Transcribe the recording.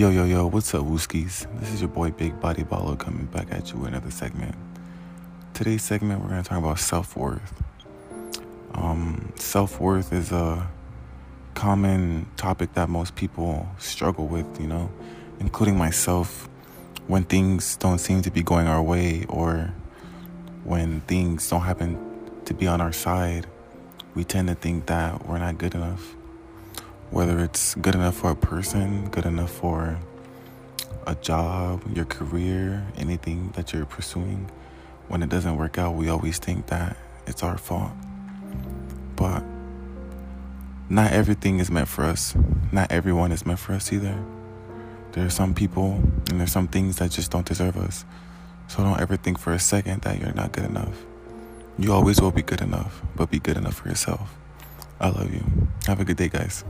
Yo, yo, yo, what's up, Wooskies? This is your boy Big Body Baller coming back at you with another segment. Today's segment, we're going to talk about self worth. Um, self worth is a common topic that most people struggle with, you know, including myself, when things don't seem to be going our way or when things don't happen to be on our side, we tend to think that we're not good enough whether it's good enough for a person, good enough for a job, your career, anything that you're pursuing, when it doesn't work out, we always think that it's our fault. But not everything is meant for us. Not everyone is meant for us either. There are some people and there's some things that just don't deserve us. So don't ever think for a second that you're not good enough. You always will be good enough, but be good enough for yourself. I love you. Have a good day, guys.